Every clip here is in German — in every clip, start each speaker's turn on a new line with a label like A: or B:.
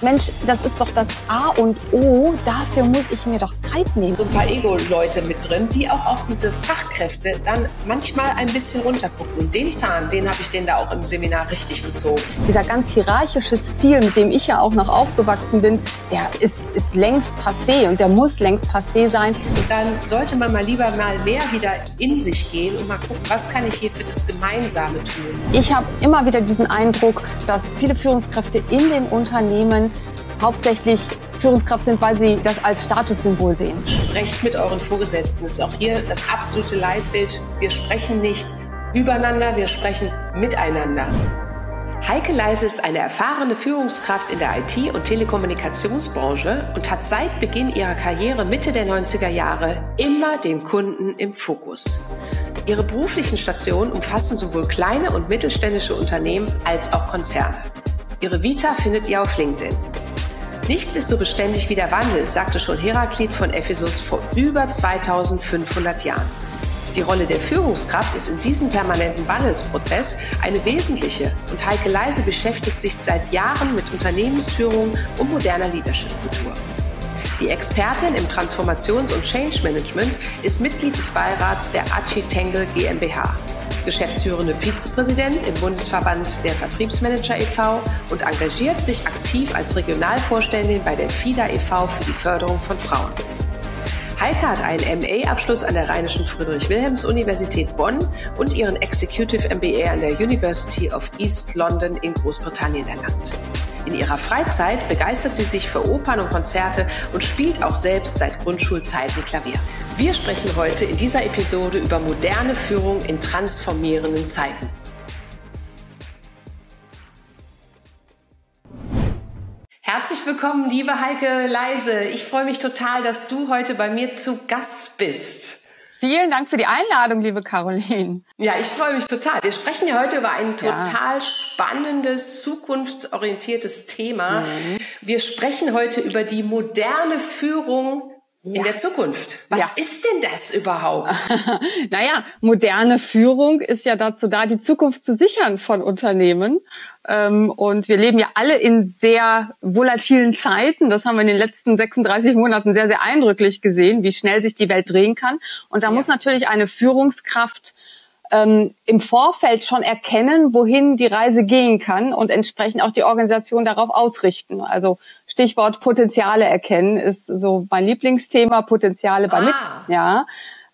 A: Mensch, das ist doch das A und O. Dafür muss ich mir doch Zeit nehmen.
B: So ein paar Ego-Leute mit drin, die auch auf diese Fachkräfte dann manchmal ein bisschen runtergucken. Und den Zahn, den habe ich denen da auch im Seminar richtig gezogen.
A: Dieser ganz hierarchische Stil, mit dem ich ja auch noch aufgewachsen bin, der ist, ist längst passé und der muss längst passé sein.
B: Und dann sollte man mal lieber mal mehr wieder in sich gehen und mal gucken, was kann ich hier für das Gemeinsame tun.
A: Ich habe immer wieder diesen Eindruck, dass viele Führungskräfte in den Unternehmen hauptsächlich Führungskraft sind, weil sie das als Statussymbol sehen.
B: Sprecht mit euren Vorgesetzten. Das ist auch hier das absolute Leitbild. Wir sprechen nicht übereinander, wir sprechen miteinander. Heike Leise ist eine erfahrene Führungskraft in der IT- und Telekommunikationsbranche und hat seit Beginn ihrer Karriere Mitte der 90er Jahre immer den Kunden im Fokus. Ihre beruflichen Stationen umfassen sowohl kleine und mittelständische Unternehmen als auch Konzerne. Ihre Vita findet ihr auf LinkedIn. Nichts ist so beständig wie der Wandel, sagte schon Heraklit von Ephesus vor über 2500 Jahren. Die Rolle der Führungskraft ist in diesem permanenten Wandelsprozess eine wesentliche und Heike Leise beschäftigt sich seit Jahren mit Unternehmensführung und moderner Leadership-Kultur. Die Expertin im Transformations- und Change Management ist Mitglied des Beirats der Achi Tengel GmbH geschäftsführende Vizepräsident im Bundesverband der Vertriebsmanager e.V. und engagiert sich aktiv als Regionalvorständin bei der FIDA e.V. für die Förderung von Frauen. Heike hat einen MA-Abschluss an der Rheinischen Friedrich-Wilhelms-Universität Bonn und ihren Executive MBA an der University of East London in Großbritannien erlangt. In ihrer Freizeit begeistert sie sich für Opern und Konzerte und spielt auch selbst seit Grundschulzeiten Klavier. Wir sprechen heute in dieser Episode über moderne Führung in transformierenden Zeiten. Herzlich willkommen, liebe Heike Leise. Ich freue mich total, dass du heute bei mir zu Gast bist.
A: Vielen Dank für die Einladung, liebe Caroline.
B: Ja, ich freue mich total. Wir sprechen ja heute über ein total ja. spannendes, zukunftsorientiertes Thema. Mhm. Wir sprechen heute über die moderne Führung ja. in der Zukunft. Was ja. ist denn das überhaupt?
A: naja, moderne Führung ist ja dazu da, die Zukunft zu sichern von Unternehmen. Ähm, und wir leben ja alle in sehr volatilen Zeiten. Das haben wir in den letzten 36 Monaten sehr, sehr eindrücklich gesehen, wie schnell sich die Welt drehen kann. Und da ja. muss natürlich eine Führungskraft ähm, im Vorfeld schon erkennen, wohin die Reise gehen kann und entsprechend auch die Organisation darauf ausrichten. Also Stichwort Potenziale erkennen ist so mein Lieblingsthema, Potenziale bei ah. mit, ja.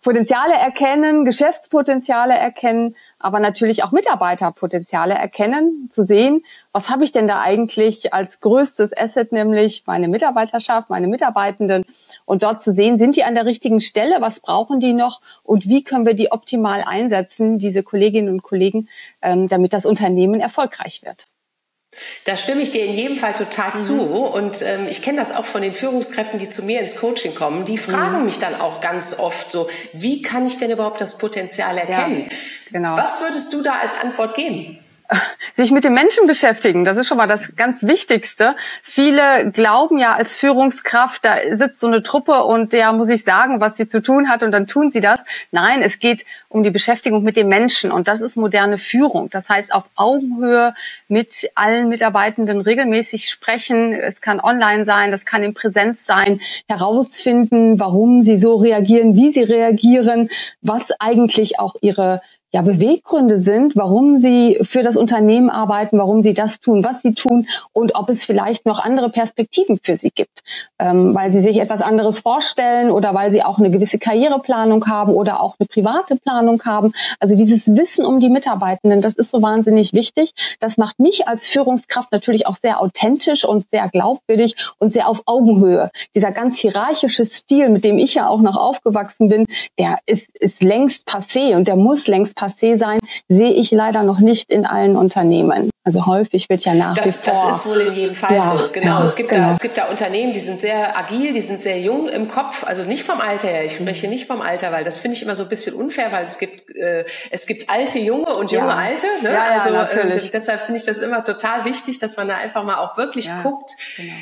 A: Potenziale erkennen, Geschäftspotenziale erkennen, aber natürlich auch Mitarbeiterpotenziale erkennen, zu sehen, was habe ich denn da eigentlich als größtes Asset, nämlich meine Mitarbeiterschaft, meine Mitarbeitenden und dort zu sehen, sind die an der richtigen Stelle, was brauchen die noch und wie können wir die optimal einsetzen, diese Kolleginnen und Kollegen, ähm, damit das Unternehmen erfolgreich wird.
B: Da stimme ich dir in jedem Fall total mhm. zu. Und ähm, ich kenne das auch von den Führungskräften, die zu mir ins Coaching kommen. Die fragen mhm. mich dann auch ganz oft so, wie kann ich denn überhaupt das Potenzial erkennen? Ja, genau. Was würdest du da als Antwort geben?
A: Sich mit den Menschen beschäftigen, das ist schon mal das ganz Wichtigste. Viele glauben ja als Führungskraft, da sitzt so eine Truppe und der muss ich sagen, was sie zu tun hat und dann tun sie das. Nein, es geht um die Beschäftigung mit den Menschen und das ist moderne Führung. Das heißt, auf Augenhöhe mit allen Mitarbeitenden regelmäßig sprechen. Es kann online sein, das kann in Präsenz sein, herausfinden, warum sie so reagieren, wie sie reagieren, was eigentlich auch ihre ja, Beweggründe sind, warum sie für das Unternehmen arbeiten, warum sie das tun, was sie tun und ob es vielleicht noch andere Perspektiven für sie gibt, ähm, weil sie sich etwas anderes vorstellen oder weil sie auch eine gewisse Karriereplanung haben oder auch eine private Planung haben. Also dieses Wissen um die Mitarbeitenden, das ist so wahnsinnig wichtig. Das macht mich als Führungskraft natürlich auch sehr authentisch und sehr glaubwürdig und sehr auf Augenhöhe. Dieser ganz hierarchische Stil, mit dem ich ja auch noch aufgewachsen bin, der ist, ist längst passé und der muss längst passé sein, sehe ich leider noch nicht in allen Unternehmen. Also häufig wird ja nach
B: das,
A: wie vor.
B: Das ist wohl in jedem Fall ja, so. Genau. Ja, es gibt genau. da, es gibt da Unternehmen, die sind sehr agil, die sind sehr jung im Kopf. Also nicht vom Alter her. Ich spreche nicht vom Alter, weil das finde ich immer so ein bisschen unfair, weil es gibt, äh, es gibt alte Junge und junge ja. Alte. Ne?
A: Ja,
B: also
A: äh,
B: deshalb finde ich das immer total wichtig, dass man da einfach mal auch wirklich guckt. Genau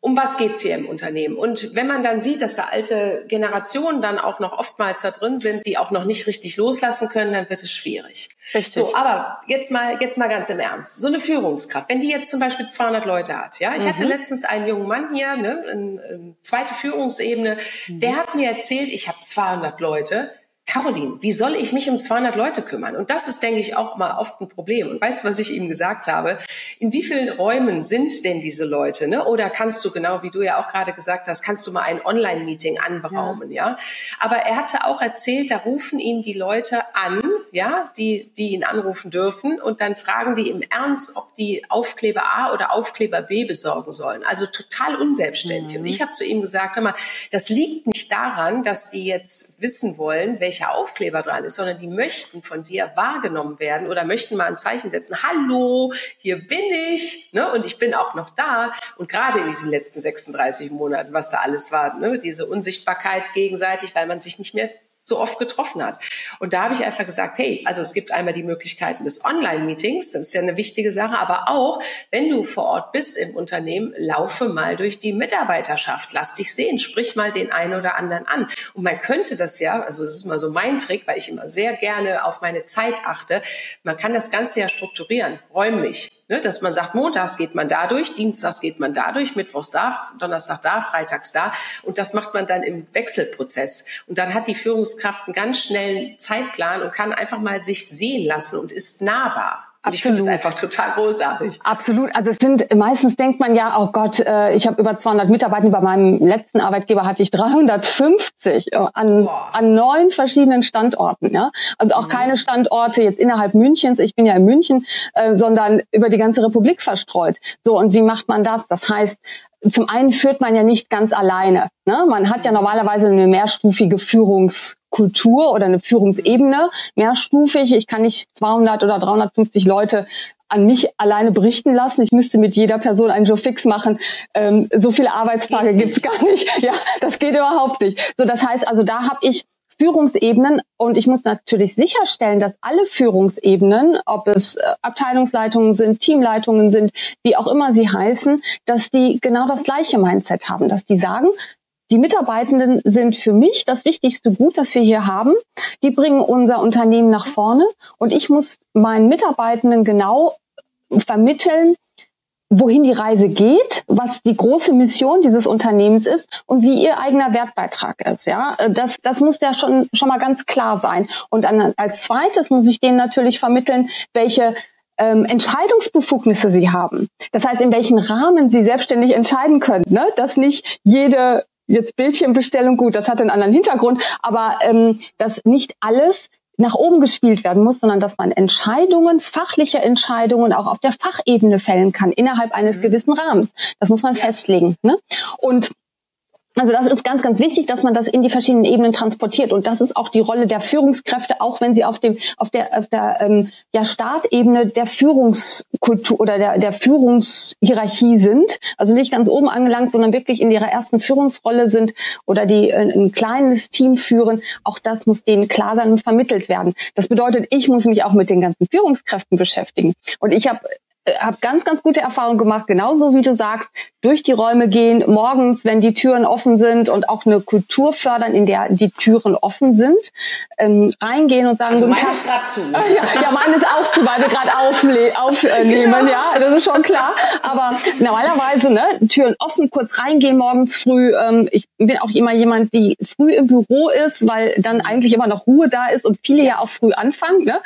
B: um was geht's hier im Unternehmen? Und wenn man dann sieht, dass da alte Generationen dann auch noch oftmals da drin sind, die auch noch nicht richtig loslassen können, dann wird es schwierig. Richtig. So, aber jetzt mal, jetzt mal ganz im Ernst. So eine Führungskraft, wenn die jetzt zum Beispiel 200 Leute hat, ja, ich mhm. hatte letztens einen jungen Mann hier, ne, eine, eine zweite Führungsebene, mhm. der hat mir erzählt, ich habe 200 Leute Caroline, wie soll ich mich um 200 Leute kümmern? Und das ist, denke ich, auch mal oft ein Problem. Und weißt du, was ich ihm gesagt habe? In wie vielen Räumen sind denn diese Leute? Ne? Oder kannst du, genau wie du ja auch gerade gesagt hast, kannst du mal ein Online-Meeting anberaumen? Ja. ja. Aber er hatte auch erzählt, da rufen ihn die Leute an, ja, die, die ihn anrufen dürfen. Und dann fragen die im Ernst, ob die Aufkleber A oder Aufkleber B besorgen sollen. Also total unselbstständig. Mhm. Und ich habe zu ihm gesagt, hör mal, das liegt nicht daran, dass die jetzt wissen wollen, welche welcher Aufkleber dran ist, sondern die möchten von dir wahrgenommen werden oder möchten mal ein Zeichen setzen. Hallo, hier bin ich, ne? Und ich bin auch noch da. Und gerade in diesen letzten 36 Monaten, was da alles war, ne? diese Unsichtbarkeit gegenseitig, weil man sich nicht mehr so oft getroffen hat. Und da habe ich einfach gesagt, hey, also es gibt einmal die Möglichkeiten des Online-Meetings, das ist ja eine wichtige Sache, aber auch, wenn du vor Ort bist im Unternehmen, laufe mal durch die Mitarbeiterschaft, lass dich sehen, sprich mal den einen oder anderen an. Und man könnte das ja, also das ist mal so mein Trick, weil ich immer sehr gerne auf meine Zeit achte, man kann das Ganze ja strukturieren, räumlich. Ne, dass man sagt, montags geht man da durch, dienstags geht man da durch, mittwochs da, Donnerstag da, freitags da. Und das macht man dann im Wechselprozess. Und dann hat die Führungskraft einen ganz schnellen Zeitplan und kann einfach mal sich sehen lassen und ist nahbar. Und ich finde es einfach total großartig.
A: Absolut. Also es sind meistens denkt man ja, oh Gott, äh, ich habe über 200 Mitarbeiter. Bei meinem letzten Arbeitgeber hatte ich 350 äh, an, an neun verschiedenen Standorten. Ja, und auch mhm. keine Standorte jetzt innerhalb Münchens. Ich bin ja in München, äh, sondern über die ganze Republik verstreut. So und wie macht man das? Das heißt, zum einen führt man ja nicht ganz alleine. Ne? Man hat ja normalerweise eine mehrstufige Führungskultur oder eine Führungsebene, mehrstufig. Ich kann nicht 200 oder 350 Leute an mich alleine berichten lassen. Ich müsste mit jeder Person einen Joe Fix machen. Ähm, so viele Arbeitstage gibt's gar nicht. Ja, das geht überhaupt nicht. So, das heißt also, da habe ich Führungsebenen und ich muss natürlich sicherstellen, dass alle Führungsebenen, ob es äh, Abteilungsleitungen sind, Teamleitungen sind, wie auch immer sie heißen, dass die genau das gleiche Mindset haben, dass die sagen, die Mitarbeitenden sind für mich das wichtigste Gut, das wir hier haben. Die bringen unser Unternehmen nach vorne und ich muss meinen Mitarbeitenden genau vermitteln, wohin die Reise geht, was die große Mission dieses Unternehmens ist und wie ihr eigener Wertbeitrag ist. Ja, das, das muss ja schon, schon mal ganz klar sein. Und dann, als zweites muss ich denen natürlich vermitteln, welche ähm, Entscheidungsbefugnisse sie haben. Das heißt, in welchen Rahmen sie selbstständig entscheiden können. Ne? Dass nicht jede jetzt Bildchenbestellung, gut, das hat einen anderen Hintergrund, aber ähm, dass nicht alles nach oben gespielt werden muss, sondern dass man Entscheidungen, fachliche Entscheidungen auch auf der Fachebene fällen kann, innerhalb eines mhm. gewissen Rahmens. Das muss man ja. festlegen. Ne? Und also das ist ganz, ganz wichtig, dass man das in die verschiedenen Ebenen transportiert. Und das ist auch die Rolle der Führungskräfte, auch wenn sie auf dem, auf der, auf der ähm, ja, Startebene der Führungskultur oder der, der Führungshierarchie sind. Also nicht ganz oben angelangt, sondern wirklich in ihrer ersten Führungsrolle sind oder die äh, ein kleines Team führen. Auch das muss denen klar sein und vermittelt werden. Das bedeutet, ich muss mich auch mit den ganzen Führungskräften beschäftigen. Und ich habe habe ganz, ganz gute Erfahrungen gemacht, genauso wie du sagst, durch die Räume gehen, morgens, wenn die Türen offen sind und auch eine Kultur fördern, in der die Türen offen sind, ähm, reingehen und sagen,
B: also meine ist gerade zu.
A: Ja, ja, meine ist auch zu, weil wir gerade aufnehmen, genau. ja, das ist schon klar. Aber normalerweise, ne, Türen offen, kurz reingehen morgens früh. Ähm, ich bin auch immer jemand, die früh im Büro ist, weil dann eigentlich immer noch Ruhe da ist und viele ja auch früh anfangen. Ne?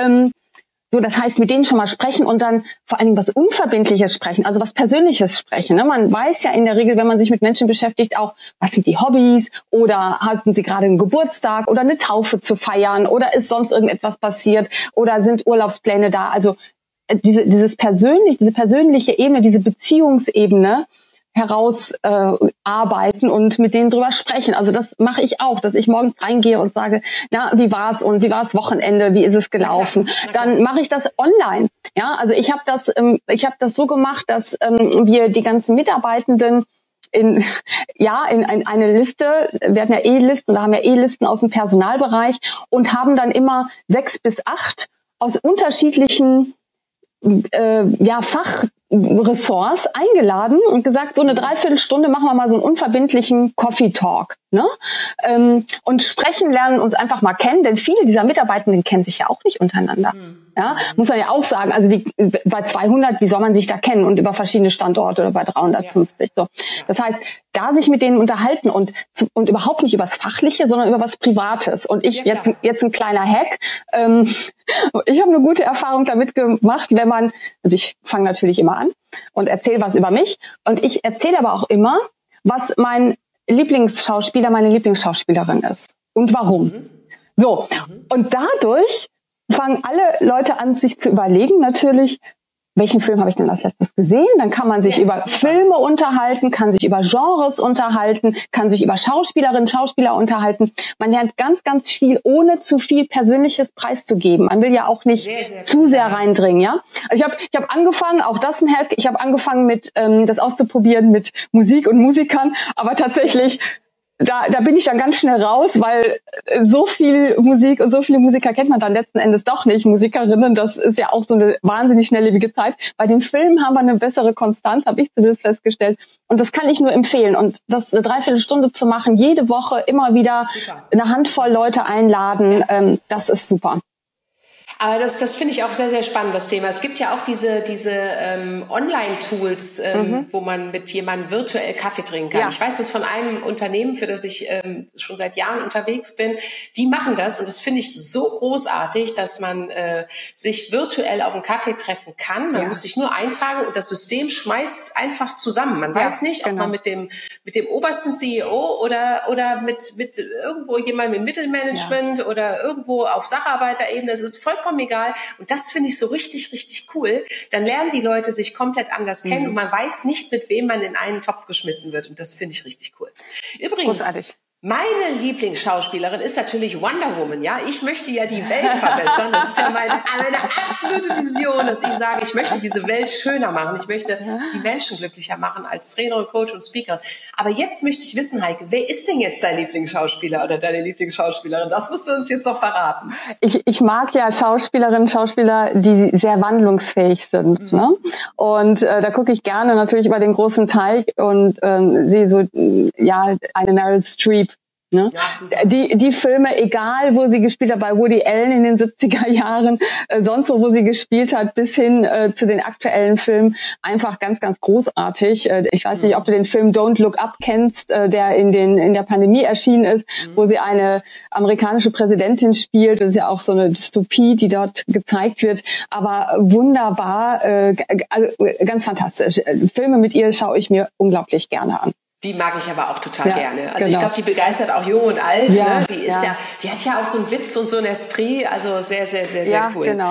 A: Ähm, so, das heißt, mit denen schon mal sprechen und dann vor allen Dingen was Unverbindliches sprechen, also was Persönliches sprechen. Ne? Man weiß ja in der Regel, wenn man sich mit Menschen beschäftigt, auch, was sind die Hobbys oder hatten sie gerade einen Geburtstag oder eine Taufe zu feiern oder ist sonst irgendetwas passiert oder sind Urlaubspläne da. Also äh, diese, dieses persönlich, diese persönliche Ebene, diese Beziehungsebene, herausarbeiten äh, und mit denen drüber sprechen. Also das mache ich auch, dass ich morgens reingehe und sage, na, wie war's und wie war's Wochenende, wie ist es gelaufen? Dann mache ich das online. Ja, also ich habe das, ähm, ich habe das so gemacht, dass ähm, wir die ganzen Mitarbeitenden in, ja, in, in eine Liste, wir hatten ja E-Listen, da haben wir E-Listen aus dem Personalbereich und haben dann immer sechs bis acht aus unterschiedlichen äh, ja, Fach Ressorts eingeladen und gesagt, so eine Dreiviertelstunde machen wir mal so einen unverbindlichen Coffee Talk. Ne? Ähm, und sprechen lernen uns einfach mal kennen, denn viele dieser Mitarbeitenden kennen sich ja auch nicht untereinander. Mhm. Ja, muss man ja auch sagen. Also die, bei 200, wie soll man sich da kennen und über verschiedene Standorte oder bei 350 ja. so. Das heißt, da sich mit denen unterhalten und und überhaupt nicht übers Fachliche, sondern über was Privates. Und ich ja, jetzt jetzt ein kleiner Hack. Ähm, ich habe eine gute Erfahrung damit gemacht, wenn man, also ich fange natürlich immer an und erzähle was über mich und ich erzähle aber auch immer, was mein Lieblingsschauspieler, meine Lieblingsschauspielerin ist und warum. Mhm. So mhm. und dadurch fangen alle Leute an, sich zu überlegen, natürlich, welchen Film habe ich denn als letztes gesehen? Dann kann man sich über. Filme unterhalten, kann sich über Genres unterhalten, kann sich über Schauspielerinnen, Schauspieler unterhalten. Man lernt ganz, ganz viel, ohne zu viel Persönliches preiszugeben. Man will ja auch nicht sehr, sehr zu sehr reindringen, ja. Also ich habe ich hab angefangen, auch das ein Hack, ich habe angefangen mit ähm, das auszuprobieren mit Musik und Musikern, aber tatsächlich da, da bin ich dann ganz schnell raus, weil äh, so viel Musik und so viele Musiker kennt man dann letzten Endes doch nicht. Musikerinnen, das ist ja auch so eine wahnsinnig schnelllebige Zeit. Bei den Filmen haben wir eine bessere Konstanz, habe ich zumindest festgestellt. Und das kann ich nur empfehlen. Und das eine Dreiviertelstunde zu machen, jede Woche immer wieder super. eine Handvoll Leute einladen, ähm, das ist super.
B: Aber das, das finde ich auch sehr, sehr spannend, das Thema. Es gibt ja auch diese, diese ähm, Online-Tools, ähm, mhm. wo man mit jemandem virtuell Kaffee trinken kann. Ja. Ich weiß das von einem Unternehmen, für das ich ähm, schon seit Jahren unterwegs bin. Die machen das und das finde ich so großartig, dass man äh, sich virtuell auf einen Kaffee treffen kann. Man ja. muss sich nur eintragen und das System schmeißt einfach zusammen. Man ja, weiß nicht, genau. ob man mit dem, mit dem obersten CEO oder, oder mit, mit irgendwo jemandem im Mittelmanagement oder irgendwo auf Sacharbeiterebene, es ist vollkommen vollkommen egal. Und das finde ich so richtig, richtig cool. Dann lernen die Leute sich komplett anders mhm. kennen und man weiß nicht, mit wem man in einen Topf geschmissen wird. Und das finde ich richtig cool. Übrigens, Großartig. Meine Lieblingsschauspielerin ist natürlich Wonder Woman. Ja, ich möchte ja die Welt verbessern. Das ist ja meine, meine absolute Vision, dass ich sage, ich möchte diese Welt schöner machen. Ich möchte die Menschen glücklicher machen als Trainer und Coach und Speaker. Aber jetzt möchte ich wissen, Heike, wer ist denn jetzt dein Lieblingsschauspieler oder deine Lieblingsschauspielerin? Das musst du uns jetzt noch verraten.
A: Ich, ich mag ja Schauspielerinnen, Schauspieler, die sehr wandlungsfähig sind. Mhm. Ne? Und äh, da gucke ich gerne natürlich über den großen Teich und äh, sehe so ja eine Meryl Streep Ne? Ja, die, die Filme, egal wo sie gespielt hat, bei Woody Allen in den 70er Jahren, äh, sonst wo, wo sie gespielt hat, bis hin äh, zu den aktuellen Filmen, einfach ganz, ganz großartig. Äh, ich weiß mhm. nicht, ob du den Film Don't Look Up kennst, äh, der in, den, in der Pandemie erschienen ist, mhm. wo sie eine amerikanische Präsidentin spielt. Das ist ja auch so eine Dystopie, die dort gezeigt wird. Aber wunderbar, äh, also ganz fantastisch. Filme mit ihr schaue ich mir unglaublich gerne an.
B: Die mag ich aber auch total ja, gerne. Also genau. ich glaube, die begeistert auch jung und alt. Ja, ne? Die ist ja. ja. die hat ja auch so einen Witz und so ein Esprit. Also sehr, sehr, sehr, sehr ja, cool. Genau.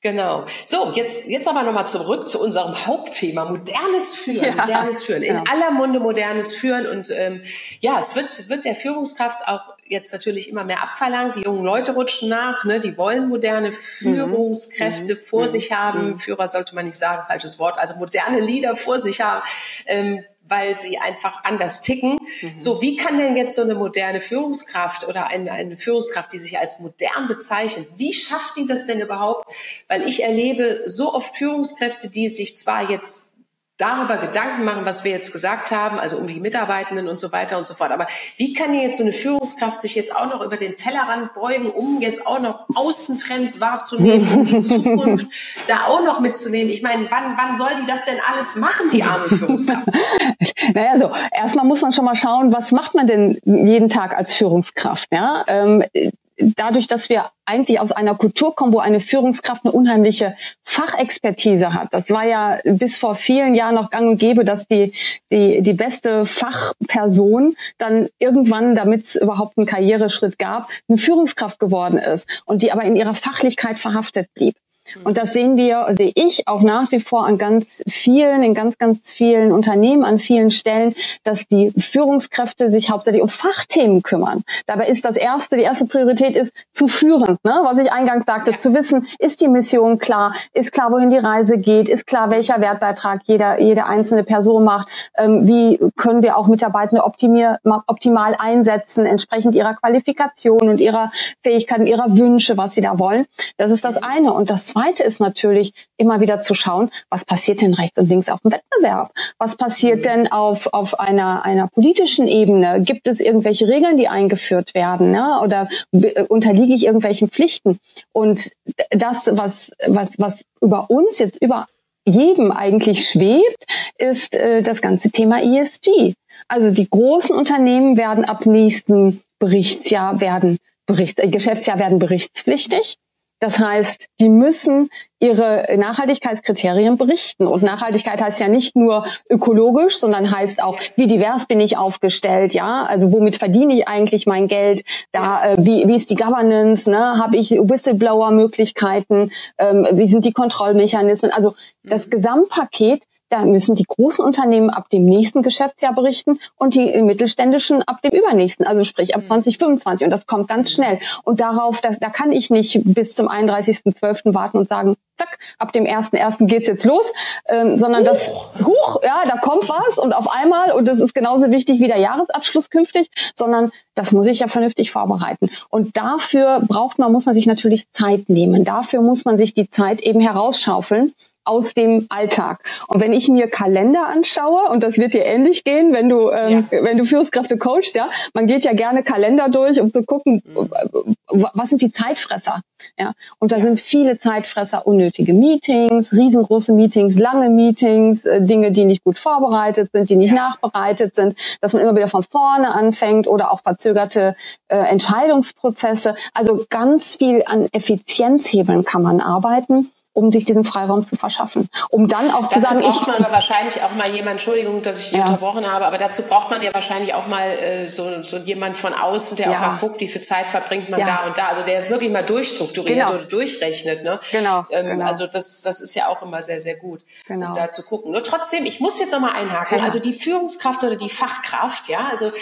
B: Genau. So, jetzt, jetzt aber nochmal zurück zu unserem Hauptthema. Modernes Führen, modernes Führen. In aller Munde modernes Führen. Und ähm, ja, es wird, wird der Führungskraft auch jetzt natürlich immer mehr abverlangt. Die jungen Leute rutschen nach, ne? die wollen moderne mhm. Führungskräfte mhm. vor mhm. sich haben. Mhm. Führer sollte man nicht sagen, falsches Wort. Also moderne Leader vor sich haben. Ähm, weil sie einfach anders ticken. Mhm. So, wie kann denn jetzt so eine moderne Führungskraft oder eine, eine Führungskraft, die sich als modern bezeichnet, wie schafft die das denn überhaupt? Weil ich erlebe so oft Führungskräfte, die sich zwar jetzt darüber Gedanken machen, was wir jetzt gesagt haben, also um die Mitarbeitenden und so weiter und so fort. Aber wie kann jetzt so eine Führungskraft sich jetzt auch noch über den Tellerrand beugen, um jetzt auch noch Außentrends wahrzunehmen, um die Zukunft da auch noch mitzunehmen? Ich meine, wann, wann soll die das denn alles machen, die arme Führungskraft?
A: naja, so erstmal muss man schon mal schauen, was macht man denn jeden Tag als Führungskraft? Ja, ähm, dadurch, dass wir eigentlich aus einer Kultur kommen, wo eine Führungskraft eine unheimliche Fachexpertise hat. Das war ja bis vor vielen Jahren noch gang und gäbe, dass die, die, die beste Fachperson dann irgendwann, damit es überhaupt einen Karriereschritt gab, eine Führungskraft geworden ist und die aber in ihrer Fachlichkeit verhaftet blieb. Und das sehen wir, sehe ich auch nach wie vor an ganz vielen, in ganz, ganz vielen Unternehmen, an vielen Stellen, dass die Führungskräfte sich hauptsächlich um Fachthemen kümmern. Dabei ist das erste, die erste Priorität ist zu führen, ne? was ich eingangs sagte, ja. zu wissen, ist die Mission klar, ist klar, wohin die Reise geht, ist klar, welcher Wertbeitrag jeder, jede einzelne Person macht, ähm, wie können wir auch Mitarbeitende optimier, optimal einsetzen, entsprechend ihrer Qualifikation und ihrer Fähigkeiten, ihrer Wünsche, was sie da wollen. Das ist das eine. Und das zweite zweite ist natürlich immer wieder zu schauen, was passiert denn rechts und links auf dem Wettbewerb? Was passiert mhm. denn auf, auf einer, einer politischen Ebene? Gibt es irgendwelche Regeln, die eingeführt werden? Ne? Oder unterliege ich irgendwelchen Pflichten? Und das, was, was, was über uns jetzt über jedem eigentlich schwebt, ist äh, das ganze Thema ESG. Also die großen Unternehmen werden ab nächsten Berichtsjahr werden Bericht, äh, Geschäftsjahr werden berichtspflichtig. Das heißt, die müssen ihre Nachhaltigkeitskriterien berichten. Und Nachhaltigkeit heißt ja nicht nur ökologisch, sondern heißt auch, wie divers bin ich aufgestellt, ja? Also womit verdiene ich eigentlich mein Geld? Da, äh, wie, wie ist die Governance? Ne? Habe ich Whistleblower-Möglichkeiten? Ähm, wie sind die Kontrollmechanismen? Also das mhm. Gesamtpaket da müssen die großen Unternehmen ab dem nächsten Geschäftsjahr berichten und die mittelständischen ab dem übernächsten, also sprich ab 2025. Mhm. Und das kommt ganz mhm. schnell. Und darauf, das, da kann ich nicht bis zum 31.12. warten und sagen, zack, ab dem 1.1. geht's jetzt los, ähm, sondern das, huch, ja, da kommt was und auf einmal, und das ist genauso wichtig wie der Jahresabschluss künftig, sondern das muss ich ja vernünftig vorbereiten. Und dafür braucht man, muss man sich natürlich Zeit nehmen. Dafür muss man sich die Zeit eben herausschaufeln aus dem Alltag. Und wenn ich mir Kalender anschaue, und das wird dir ähnlich gehen, wenn du, ähm, ja. wenn du Führungskräfte coachst, ja, man geht ja gerne Kalender durch, um zu gucken, mhm. was sind die Zeitfresser, ja. Und da ja. sind viele Zeitfresser, unnötige Meetings, riesengroße Meetings, lange Meetings, äh, Dinge, die nicht gut vorbereitet sind, die nicht ja. nachbereitet sind, dass man immer wieder von vorne anfängt oder auch verzögerte äh, Entscheidungsprozesse. Also ganz viel an Effizienzhebeln kann man arbeiten um sich diesen Freiraum zu verschaffen. Um dann auch dazu zu sagen,
B: braucht ich man wahrscheinlich auch mal jemand, Entschuldigung, dass ich ja. unterbrochen habe, aber dazu braucht man ja wahrscheinlich auch mal äh, so, so jemand von außen, der ja. auch mal guckt, wie viel Zeit verbringt man ja. da und da. Also der ist wirklich mal durchstrukturiert genau. oder durchrechnet. Ne?
A: Genau,
B: ähm,
A: genau.
B: Also das, das ist ja auch immer sehr, sehr gut, genau. um da zu gucken. Nur trotzdem, ich muss jetzt noch mal einhaken. Also die Führungskraft oder die Fachkraft, ja, also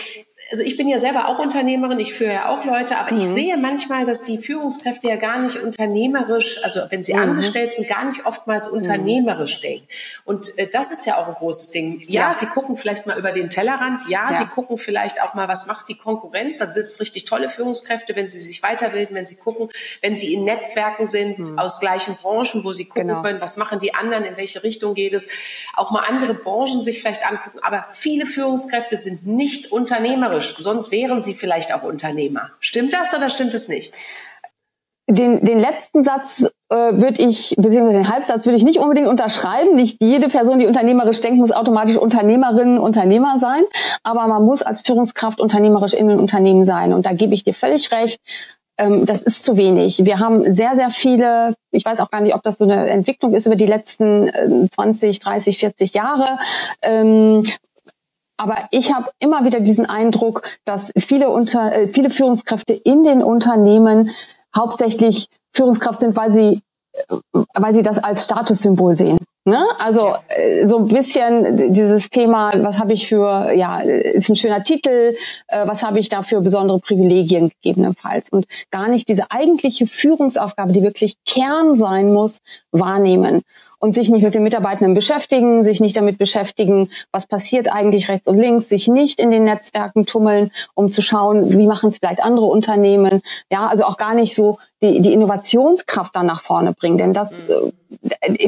B: also ich bin ja selber auch Unternehmerin, ich führe ja auch Leute, aber mhm. ich sehe manchmal, dass die Führungskräfte ja gar nicht unternehmerisch, also wenn sie mhm. angestellt sind, gar nicht oftmals mhm. unternehmerisch denken. Und äh, das ist ja auch ein großes Ding. Ja, ja, sie gucken vielleicht mal über den Tellerrand, ja, ja, sie gucken vielleicht auch mal, was macht die Konkurrenz. Da sitzen richtig tolle Führungskräfte, wenn sie sich weiterbilden, wenn sie gucken, wenn sie in Netzwerken sind, mhm. aus gleichen Branchen, wo sie gucken genau. können, was machen die anderen, in welche Richtung geht es. Auch mal andere Branchen sich vielleicht angucken. Aber viele Führungskräfte sind nicht unternehmerisch unternehmerisch, sonst wären sie vielleicht auch Unternehmer. Stimmt das oder stimmt es nicht?
A: Den, den letzten Satz äh, würde ich, beziehungsweise den Halbsatz würde ich nicht unbedingt unterschreiben. Nicht jede Person, die unternehmerisch denkt, muss automatisch Unternehmerin, Unternehmer sein. Aber man muss als Führungskraft unternehmerisch in einem Unternehmen sein. Und da gebe ich dir völlig recht. Ähm, das ist zu wenig. Wir haben sehr, sehr viele, ich weiß auch gar nicht, ob das so eine Entwicklung ist über die letzten äh, 20, 30, 40 Jahre, ähm, aber ich habe immer wieder diesen Eindruck, dass viele, unter, äh, viele Führungskräfte in den Unternehmen hauptsächlich Führungskraft sind, weil sie, äh, weil sie das als Statussymbol sehen. Ne? Also äh, so ein bisschen dieses Thema, was habe ich für, ja, ist ein schöner Titel, äh, was habe ich da für besondere Privilegien gegebenenfalls und gar nicht diese eigentliche Führungsaufgabe, die wirklich Kern sein muss, wahrnehmen und sich nicht mit den Mitarbeitenden beschäftigen, sich nicht damit beschäftigen, was passiert eigentlich rechts und links, sich nicht in den Netzwerken tummeln, um zu schauen, wie machen es vielleicht andere Unternehmen. Ja, also auch gar nicht so die, die Innovationskraft dann nach vorne bringen. Denn das, äh,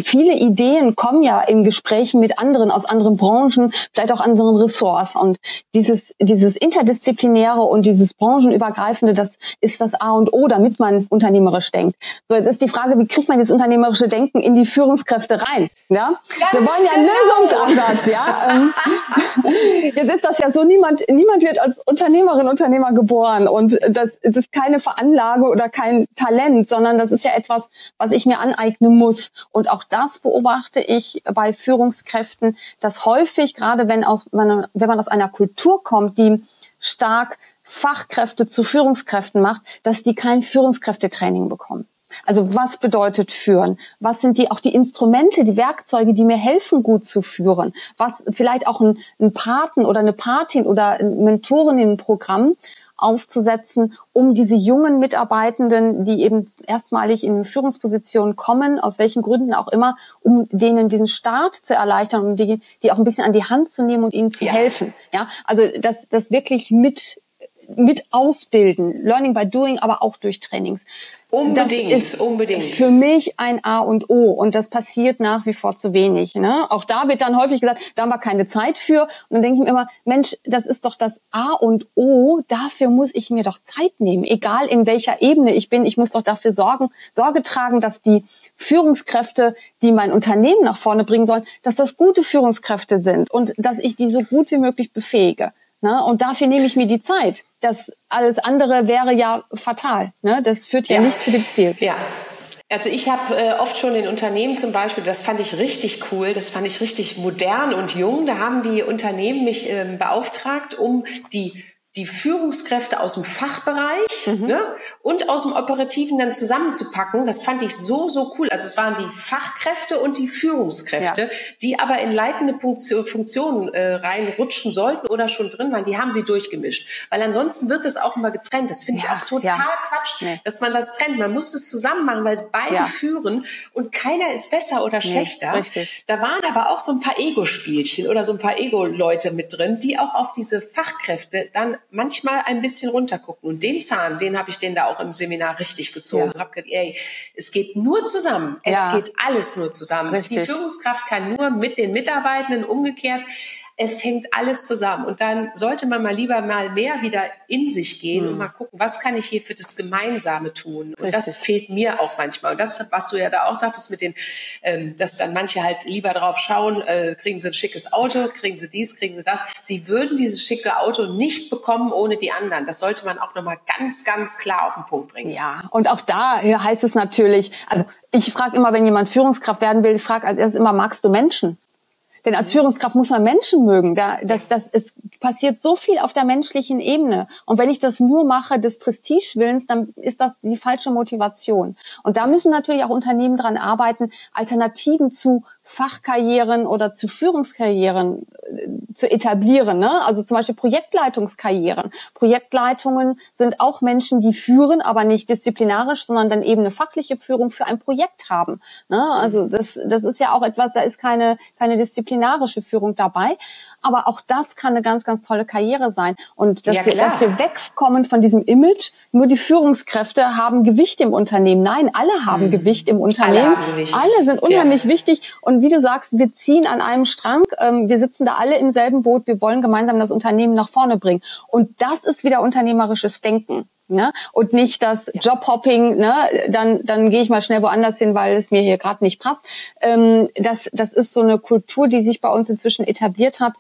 A: viele Ideen kommen ja in Gesprächen mit anderen aus anderen Branchen, vielleicht auch anderen Ressorts. Und dieses, dieses interdisziplinäre und dieses branchenübergreifende, das ist das A und O, damit man unternehmerisch denkt. So, jetzt ist die Frage, wie kriegt man dieses unternehmerische Denken in die Führungskräfte rein? Ja? Wir wollen ja einen genau. Lösungsansatz, ja. Ähm, jetzt ist das ja so, niemand, niemand wird als Unternehmerin, Unternehmer geboren. Und das, das ist keine Veranlage oder kein Talent, sondern das ist ja etwas, was ich mir aneignen muss. Und auch das beobachte ich bei Führungskräften, dass häufig, gerade wenn, aus, wenn man aus einer Kultur kommt, die stark Fachkräfte zu Führungskräften macht, dass die kein Führungskräftetraining bekommen. Also was bedeutet führen? Was sind die auch die Instrumente, die Werkzeuge, die mir helfen, gut zu führen? Was vielleicht auch ein, ein Paten oder eine Patin oder ein Mentorinnenprogramm, aufzusetzen, um diese jungen Mitarbeitenden, die eben erstmalig in Führungspositionen kommen, aus welchen Gründen auch immer, um denen diesen Start zu erleichtern, um die, die auch ein bisschen an die Hand zu nehmen und ihnen zu ja. helfen. Ja, also das, das wirklich mit mit ausbilden, Learning by Doing, aber auch durch Trainings.
B: Unbedingt,
A: das ist
B: unbedingt.
A: Für mich ein A und O und das passiert nach wie vor zu wenig. Ne? Auch da wird dann häufig gesagt, da haben wir keine Zeit für. Und dann denke ich mir immer, Mensch, das ist doch das A und O. Dafür muss ich mir doch Zeit nehmen, egal in welcher Ebene ich bin. Ich muss doch dafür sorgen, Sorge tragen, dass die Führungskräfte, die mein Unternehmen nach vorne bringen sollen, dass das gute Führungskräfte sind und dass ich die so gut wie möglich befähige. Ne? Und dafür nehme ich mir die Zeit. Das alles andere wäre ja fatal. Ne? Das führt ja, ja nicht zu dem Ziel.
B: Ja. Also ich habe äh, oft schon in Unternehmen zum Beispiel, das fand ich richtig cool, das fand ich richtig modern und jung. Da haben die Unternehmen mich ähm, beauftragt, um die die Führungskräfte aus dem Fachbereich mhm. ne, und aus dem Operativen dann zusammenzupacken, das fand ich so, so cool. Also es waren die Fachkräfte und die Führungskräfte, ja. die aber in leitende Funktionen äh, reinrutschen sollten oder schon drin waren, die haben sie durchgemischt. Weil ansonsten wird es auch immer getrennt. Das finde ja, ich auch total ja. Quatsch, nee. dass man das trennt. Man muss es zusammen machen, weil beide führen und keiner ist besser oder schlechter. Nee, da waren aber auch so ein paar Ego-Spielchen oder so ein paar Ego-Leute mit drin, die auch auf diese Fachkräfte dann manchmal ein bisschen runtergucken. Und den Zahn, den habe ich den da auch im Seminar richtig gezogen. Ja. Hab gesagt, ey, es geht nur zusammen. Es ja. geht alles nur zusammen. Richtig. Die Führungskraft kann nur mit den Mitarbeitenden umgekehrt es hängt alles zusammen. Und dann sollte man mal lieber mal mehr wieder in sich gehen mhm. und mal gucken, was kann ich hier für das Gemeinsame tun? Und Richtig. das fehlt mir auch manchmal. Und das, was du ja da auch sagtest mit den, ähm, dass dann manche halt lieber drauf schauen, äh, kriegen sie ein schickes Auto, kriegen sie dies, kriegen sie das. Sie würden dieses schicke Auto nicht bekommen ohne die anderen. Das sollte man auch nochmal ganz, ganz klar auf den Punkt bringen.
A: Ja, und auch da heißt es natürlich, also ich frage immer, wenn jemand Führungskraft werden will, ich frage als erstes immer, magst du Menschen? Denn als Führungskraft muss man Menschen mögen. Da, das, das, es passiert so viel auf der menschlichen Ebene. Und wenn ich das nur mache des Prestigewillens, dann ist das die falsche Motivation. Und da müssen natürlich auch Unternehmen dran arbeiten, Alternativen zu Fachkarrieren oder zu Führungskarrieren äh, zu etablieren. Ne? Also zum Beispiel Projektleitungskarrieren. Projektleitungen sind auch Menschen, die führen, aber nicht disziplinarisch, sondern dann eben eine fachliche Führung für ein Projekt haben. Ne? Also das, das ist ja auch etwas, da ist keine, keine disziplinarische Führung dabei. Aber auch das kann eine ganz, ganz tolle Karriere sein. Und dass, ja, wir, dass wir wegkommen von diesem Image, nur die Führungskräfte haben Gewicht im Unternehmen. Nein, alle haben hm. Gewicht im Unternehmen. Alle, alle sind unheimlich ja. wichtig. Und wie du sagst, wir ziehen an einem Strang. Ähm, wir sitzen da alle im selben Boot. Wir wollen gemeinsam das Unternehmen nach vorne bringen. Und das ist wieder unternehmerisches Denken ne? und nicht das Jobhopping, ne? dann, dann gehe ich mal schnell woanders hin, weil es mir hier gerade nicht passt. Ähm, das, das ist so eine Kultur, die sich bei uns inzwischen etabliert hat,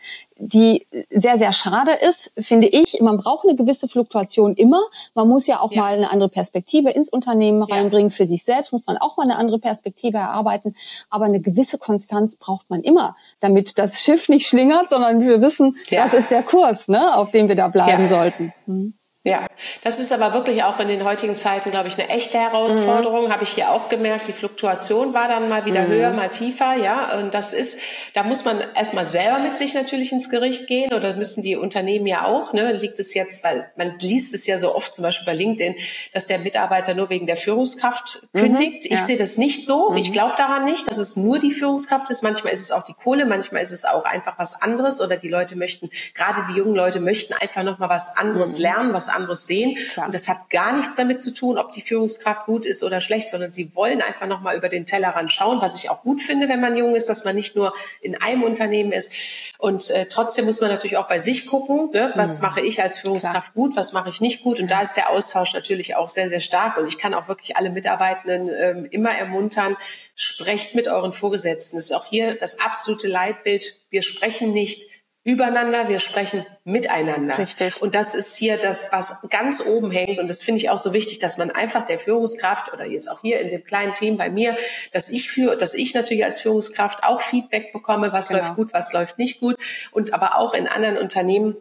A: die sehr, sehr schade ist, finde ich. Man braucht eine gewisse Fluktuation immer. Man muss ja auch ja. mal eine andere Perspektive ins Unternehmen reinbringen. Ja. Für sich selbst muss man auch mal eine andere Perspektive erarbeiten. Aber eine gewisse Konstanz braucht man immer, damit das Schiff nicht schlingert, sondern wir wissen, ja. das ist der Kurs, ne, auf dem wir da bleiben sollten. Mhm.
B: Ja, das ist aber wirklich auch in den heutigen Zeiten, glaube ich, eine echte Herausforderung. Mhm. Habe ich hier auch gemerkt. Die Fluktuation war dann mal wieder mhm. höher, mal tiefer. Ja, und das ist, da muss man erstmal selber mit sich natürlich ins Gericht gehen oder müssen die Unternehmen ja auch. Ne, liegt es jetzt, weil man liest es ja so oft, zum Beispiel bei LinkedIn, dass der Mitarbeiter nur wegen der Führungskraft mhm. kündigt. Mhm. Ich ja. sehe das nicht so. Ich mhm. glaube daran nicht, dass es nur die Führungskraft ist. Manchmal ist es auch die Kohle, manchmal ist es auch einfach was anderes oder die Leute möchten, gerade die jungen Leute möchten einfach noch mal was anderes mhm. lernen, was anderes sehen. Klar. Und das hat gar nichts damit zu tun, ob die Führungskraft gut ist oder schlecht, sondern sie wollen einfach nochmal über den Tellerrand schauen, was ich auch gut finde, wenn man jung ist, dass man nicht nur in einem Unternehmen ist. Und äh, trotzdem muss man natürlich auch bei sich gucken, ne? was mhm. mache ich als Führungskraft Klar. gut, was mache ich nicht gut. Und da ist der Austausch natürlich auch sehr, sehr stark. Und ich kann auch wirklich alle Mitarbeitenden ähm, immer ermuntern, sprecht mit euren Vorgesetzten. Das ist auch hier das absolute Leitbild. Wir sprechen nicht übereinander, wir sprechen miteinander. Richtig. Und das ist hier das, was ganz oben hängt. Und das finde ich auch so wichtig, dass man einfach der Führungskraft oder jetzt auch hier in dem kleinen Team bei mir, dass ich für, dass ich natürlich als Führungskraft auch Feedback bekomme, was genau. läuft gut, was läuft nicht gut. Und aber auch in anderen Unternehmen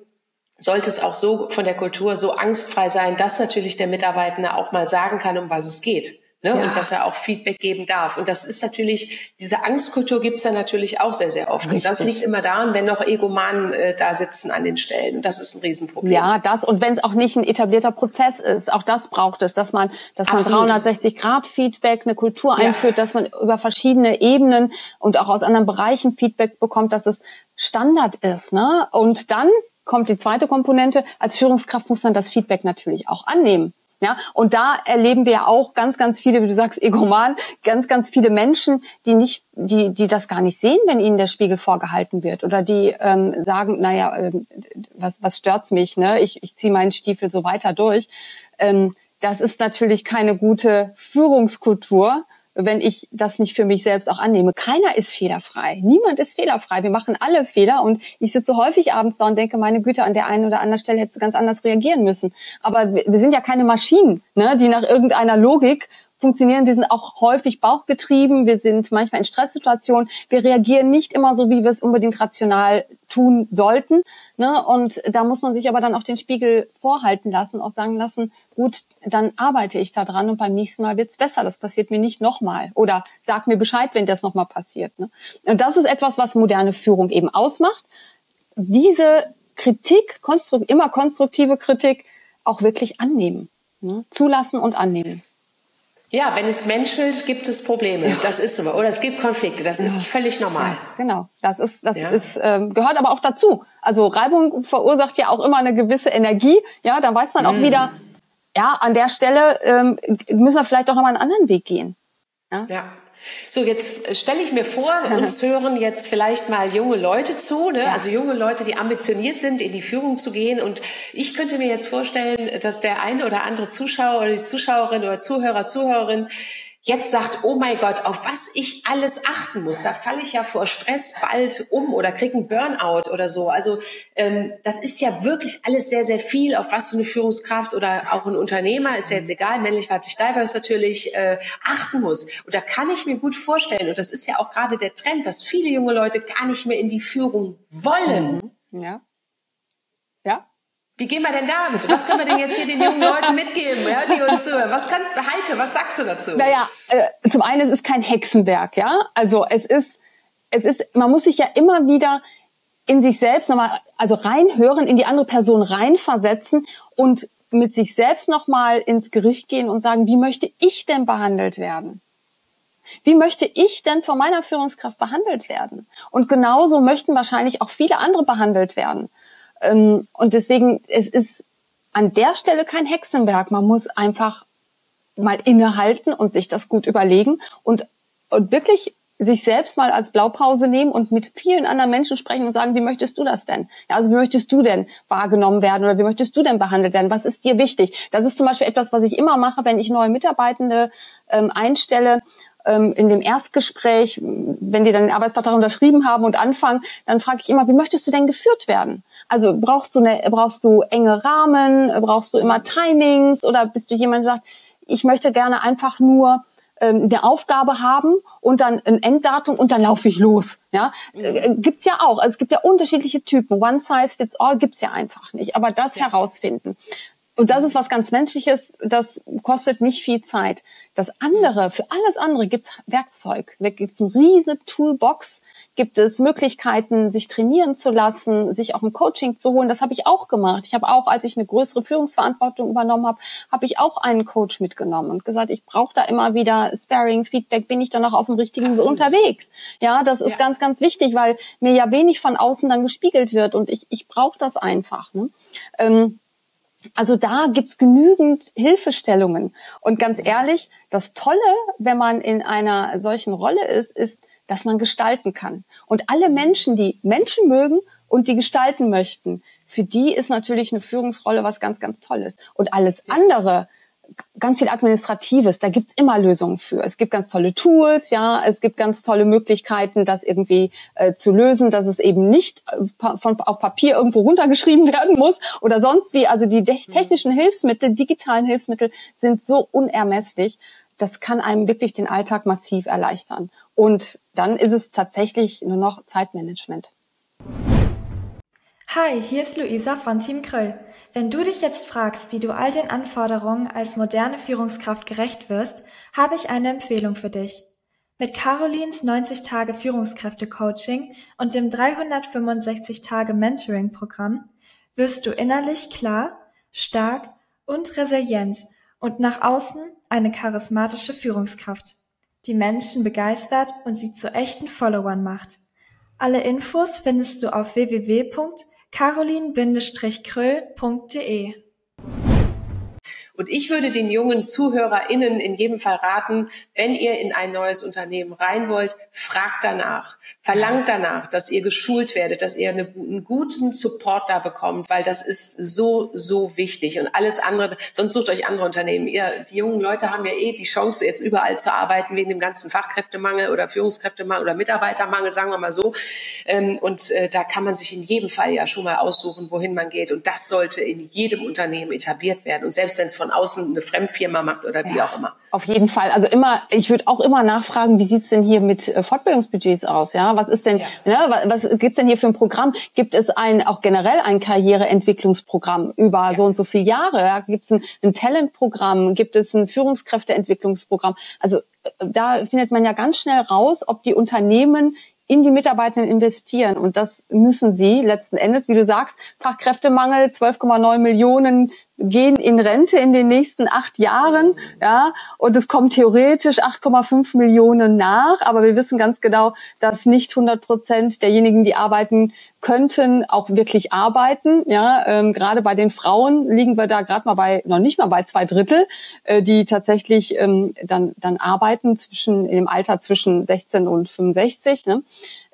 B: sollte es auch so von der Kultur so angstfrei sein, dass natürlich der Mitarbeitende auch mal sagen kann, um was es geht. Ne? Ja. Und dass er auch Feedback geben darf. Und das ist natürlich, diese Angstkultur gibt's ja natürlich auch sehr, sehr oft. Richtig. Und das liegt immer daran, wenn noch Egomanen äh, da sitzen an den Stellen. Und das ist ein Riesenproblem.
A: Ja, das. Und wenn es auch nicht ein etablierter Prozess ist, auch das braucht es, dass man, dass man 360 Grad Feedback, eine Kultur ja. einführt, dass man über verschiedene Ebenen und auch aus anderen Bereichen Feedback bekommt, dass es Standard ist. Ne? Und dann kommt die zweite Komponente. Als Führungskraft muss man das Feedback natürlich auch annehmen. Ja, und da erleben wir auch ganz, ganz viele, wie du sagst, Egoman, ganz, ganz viele Menschen, die nicht, die, die das gar nicht sehen, wenn ihnen der Spiegel vorgehalten wird oder die ähm, sagen, naja, äh, was, was stört's mich, ne? Ich, ich ziehe meinen Stiefel so weiter durch. Ähm, das ist natürlich keine gute Führungskultur, wenn ich das nicht für mich selbst auch annehme. Keiner ist fehlerfrei. Niemand ist fehlerfrei. Wir machen alle Fehler und ich sitze häufig abends da und denke, meine Güte, an der einen oder anderen Stelle hättest du ganz anders reagieren müssen. Aber wir, sind ja keine Maschinen, ne, die nach irgendeiner Logik funktionieren. Wir sind auch häufig bauchgetrieben. Wir sind manchmal in Stresssituationen. Wir reagieren nicht immer so, wie wir es unbedingt rational tun sollten. Ne? Und da muss man sich aber dann auch den Spiegel vorhalten lassen, auch sagen lassen, gut, dann arbeite ich da dran und beim nächsten Mal wird's besser. Das passiert mir nicht nochmal. Oder sag mir Bescheid, wenn das nochmal passiert. Ne? Und das ist etwas, was moderne Führung eben ausmacht. Diese Kritik, konstruk immer konstruktive Kritik, auch wirklich annehmen. Ne? Zulassen und annehmen.
B: Ja, wenn es menschelt, gibt es Probleme. Ja. Das ist so. Oder es gibt Konflikte. Das ist völlig normal. Ja,
A: genau. Das ist, das ja. ist, ähm, gehört aber auch dazu. Also Reibung verursacht ja auch immer eine gewisse Energie. Ja, da weiß man auch mm. wieder, ja, an der Stelle ähm, müssen wir vielleicht auch nochmal einen anderen Weg gehen.
B: Ja. ja. So, jetzt stelle ich mir vor, uns hören jetzt vielleicht mal junge Leute zu, ne? Ja. also junge Leute, die ambitioniert sind, in die Führung zu gehen. Und ich könnte mir jetzt vorstellen, dass der eine oder andere Zuschauer oder die Zuschauerin oder Zuhörer, Zuhörerin jetzt sagt, oh mein Gott, auf was ich alles achten muss, da falle ich ja vor Stress bald um oder kriege einen Burnout oder so. Also ähm, das ist ja wirklich alles sehr, sehr viel, auf was so eine Führungskraft oder auch ein Unternehmer, ist ja jetzt egal, männlich, weiblich, diverse natürlich, äh, achten muss. Und da kann ich mir gut vorstellen, und das ist ja auch gerade der Trend, dass viele junge Leute gar nicht mehr in die Führung wollen.
A: Mhm. Ja.
B: Wie gehen wir denn damit? Was können wir denn jetzt hier den jungen Leuten mitgeben, ja, die uns zuhören? Was kannst du, Heike, was sagst du dazu?
A: Naja, äh, zum einen, es ist kein Hexenwerk, ja. Also es ist, es ist, man muss sich ja immer wieder in sich selbst nochmal, also reinhören, in die andere Person reinversetzen und mit sich selbst nochmal ins Gericht gehen und sagen, wie möchte ich denn behandelt werden? Wie möchte ich denn von meiner Führungskraft behandelt werden? Und genauso möchten wahrscheinlich auch viele andere behandelt werden. Ähm, und deswegen, es ist an der Stelle kein Hexenwerk. Man muss einfach mal innehalten und sich das gut überlegen und, und wirklich sich selbst mal als Blaupause nehmen und mit vielen anderen Menschen sprechen und sagen, wie möchtest du das denn? Ja, also wie möchtest du denn wahrgenommen werden oder wie möchtest du denn behandelt werden? Was ist dir wichtig? Das ist zum Beispiel etwas, was ich immer mache, wenn ich neue Mitarbeitende ähm, einstelle ähm, in dem Erstgespräch, wenn die dann den Arbeitsvertrag unterschrieben haben und anfangen, dann frage ich immer, wie möchtest du denn geführt werden? Also brauchst du eine, brauchst du enge Rahmen, brauchst du immer Timings oder bist du jemand, der sagt, ich möchte gerne einfach nur ähm, eine Aufgabe haben und dann ein Enddatum und dann laufe ich los. Ja, mhm. Äh, gibt's ja auch. Also es gibt ja unterschiedliche Typen. One size fits all gibt's ja einfach nicht. Aber das ja. herausfinden. Und das ist was ganz Menschliches, das kostet nicht viel Zeit. Das andere, für alles andere gibt's Werkzeug. Da gibt's eine riesige Toolbox, gibt es Möglichkeiten, sich trainieren zu lassen, sich auch ein Coaching zu holen. Das habe ich auch gemacht. Ich habe auch, als ich eine größere Führungsverantwortung übernommen habe, habe ich auch einen Coach mitgenommen und gesagt, ich brauche da immer wieder Sparing, Feedback, bin ich dann auch auf dem richtigen Absolut. unterwegs. Ja, das ist ja. ganz, ganz wichtig, weil mir ja wenig von außen dann gespiegelt wird und ich, ich brauche das einfach. Ne? Ähm, also da gibt's genügend Hilfestellungen. Und ganz ehrlich, das Tolle, wenn man in einer solchen Rolle ist, ist, dass man gestalten kann. Und alle Menschen, die Menschen mögen und die gestalten möchten, für die ist natürlich eine Führungsrolle was ganz, ganz Tolles. Und alles andere, ganz viel Administratives, da gibt's immer Lösungen für. Es gibt ganz tolle Tools, ja, es gibt ganz tolle Möglichkeiten, das irgendwie äh, zu lösen, dass es eben nicht äh, von, auf Papier irgendwo runtergeschrieben werden muss oder sonst wie. Also die mhm. technischen Hilfsmittel, digitalen Hilfsmittel sind so unermesslich. Das kann einem wirklich den Alltag massiv erleichtern. Und dann ist es tatsächlich nur noch Zeitmanagement.
C: Hi, hier ist Luisa von Team Kröll. Wenn du dich jetzt fragst, wie du all den Anforderungen als moderne Führungskraft gerecht wirst, habe ich eine Empfehlung für dich. Mit Carolins 90 Tage Führungskräfte-Coaching und dem 365 Tage Mentoring-Programm wirst du innerlich klar, stark und resilient und nach außen eine charismatische Führungskraft die Menschen begeistert und sie zu echten Followern macht. Alle Infos findest du auf www.carolin-kröll.de.
B: Und ich würde den jungen ZuhörerInnen in jedem Fall raten, wenn ihr in ein neues Unternehmen rein wollt, fragt danach, verlangt danach, dass ihr geschult werdet, dass ihr einen guten Support da bekommt, weil das ist so, so wichtig. Und alles andere, sonst sucht euch andere Unternehmen. Ihr, die jungen Leute haben ja eh die Chance, jetzt überall zu arbeiten wegen dem ganzen Fachkräftemangel oder Führungskräftemangel oder Mitarbeitermangel, sagen wir mal so. Ähm, und äh, da kann man sich in jedem Fall ja schon mal aussuchen, wohin man geht. Und das sollte in jedem Unternehmen etabliert werden. Und selbst wenn es von außen eine Fremdfirma macht oder wie ja, auch immer.
A: Auf jeden Fall. Also immer, ich würde auch immer nachfragen, wie sieht's denn hier mit äh, Fortbildungsbudgets aus? Ja, was ist denn, ja. ne, was, was gibt's denn hier für ein Programm? Gibt es ein auch generell ein Karriereentwicklungsprogramm über ja. so und so viele Jahre? Ja? Gibt es ein, ein Talentprogramm? Gibt es ein Führungskräfteentwicklungsprogramm? Also äh, da findet man ja ganz schnell raus, ob die Unternehmen in die Mitarbeitenden investieren. Und das müssen sie letzten Endes, wie du sagst, Fachkräftemangel, 12,9 Millionen gehen in Rente in den nächsten acht Jahren, ja, und es kommt theoretisch 8,5 Millionen nach, aber wir wissen ganz genau, dass nicht 100 Prozent derjenigen, die arbeiten könnten, auch wirklich arbeiten, ja, ähm, gerade bei den Frauen liegen wir da gerade mal bei, noch nicht mal bei zwei Drittel, äh, die tatsächlich ähm, dann, dann arbeiten zwischen, im Alter zwischen 16 und 65, ne?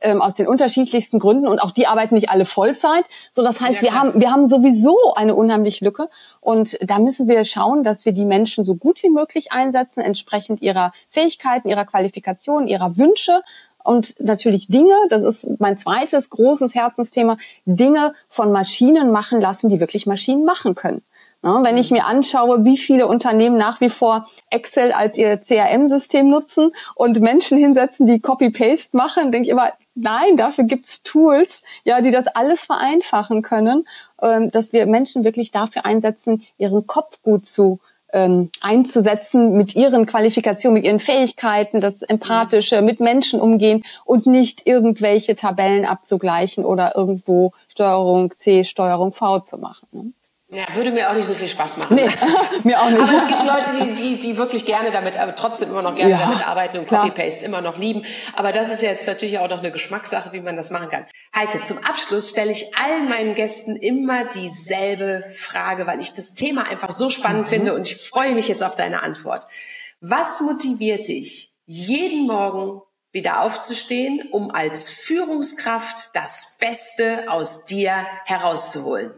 A: ähm, aus den unterschiedlichsten Gründen. Und auch die arbeiten nicht alle Vollzeit. So, das heißt, ja, wir haben wir haben sowieso eine unheimliche Lücke und da müssen wir schauen, dass wir die Menschen so gut wie möglich einsetzen, entsprechend ihrer Fähigkeiten, ihrer Qualifikationen, ihrer Wünsche und natürlich Dinge, das ist mein zweites großes Herzensthema, Dinge von Maschinen machen lassen, die wirklich Maschinen machen können. Wenn ich mir anschaue, wie viele Unternehmen nach wie vor Excel als ihr CRM-System nutzen und Menschen hinsetzen, die Copy-Paste machen, denke ich immer, Nein, dafür gibt's Tools, ja, die das alles vereinfachen können, ähm, dass wir Menschen wirklich dafür einsetzen, ihren Kopf gut zu ähm, einzusetzen mit ihren Qualifikationen, mit ihren Fähigkeiten, das Empathische, mit Menschen umgehen und nicht irgendwelche Tabellen abzugleichen oder irgendwo Steuerung C, Steuerung V zu machen.
B: Ja, würde mir auch nicht so viel Spaß machen.
A: Nee, mir auch nicht.
B: Aber es gibt Leute, die, die, die wirklich gerne damit, aber trotzdem immer noch gerne ja, damit arbeiten und Copy-Paste immer noch lieben. Aber das ist jetzt natürlich auch noch eine Geschmackssache, wie man das machen kann. Heike, zum Abschluss stelle ich allen meinen Gästen immer dieselbe Frage, weil ich das Thema einfach so spannend mhm. finde und ich freue mich jetzt auf deine Antwort. Was motiviert dich, jeden Morgen wieder aufzustehen, um als Führungskraft das Beste aus dir herauszuholen?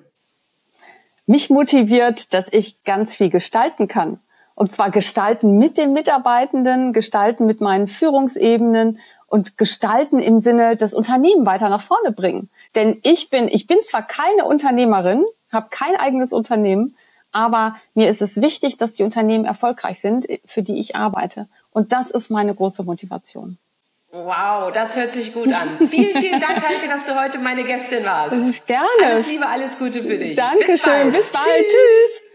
A: Mich motiviert, dass ich ganz viel gestalten kann. Und zwar gestalten mit den Mitarbeitenden, gestalten mit meinen Führungsebenen und gestalten im Sinne das Unternehmen weiter nach vorne bringen. Denn ich bin, ich bin zwar keine Unternehmerin, habe kein eigenes Unternehmen, aber mir ist es wichtig, dass die Unternehmen erfolgreich sind, für die ich arbeite. Und das ist meine große Motivation.
B: Wow, das hört sich gut an. vielen, vielen Dank, Heike, dass du heute meine Gästin warst.
A: Gerne.
B: Alles Liebe, alles Gute für dich.
A: Dankeschön. Bis bald. Bis bald. Tschüss. Tschüss.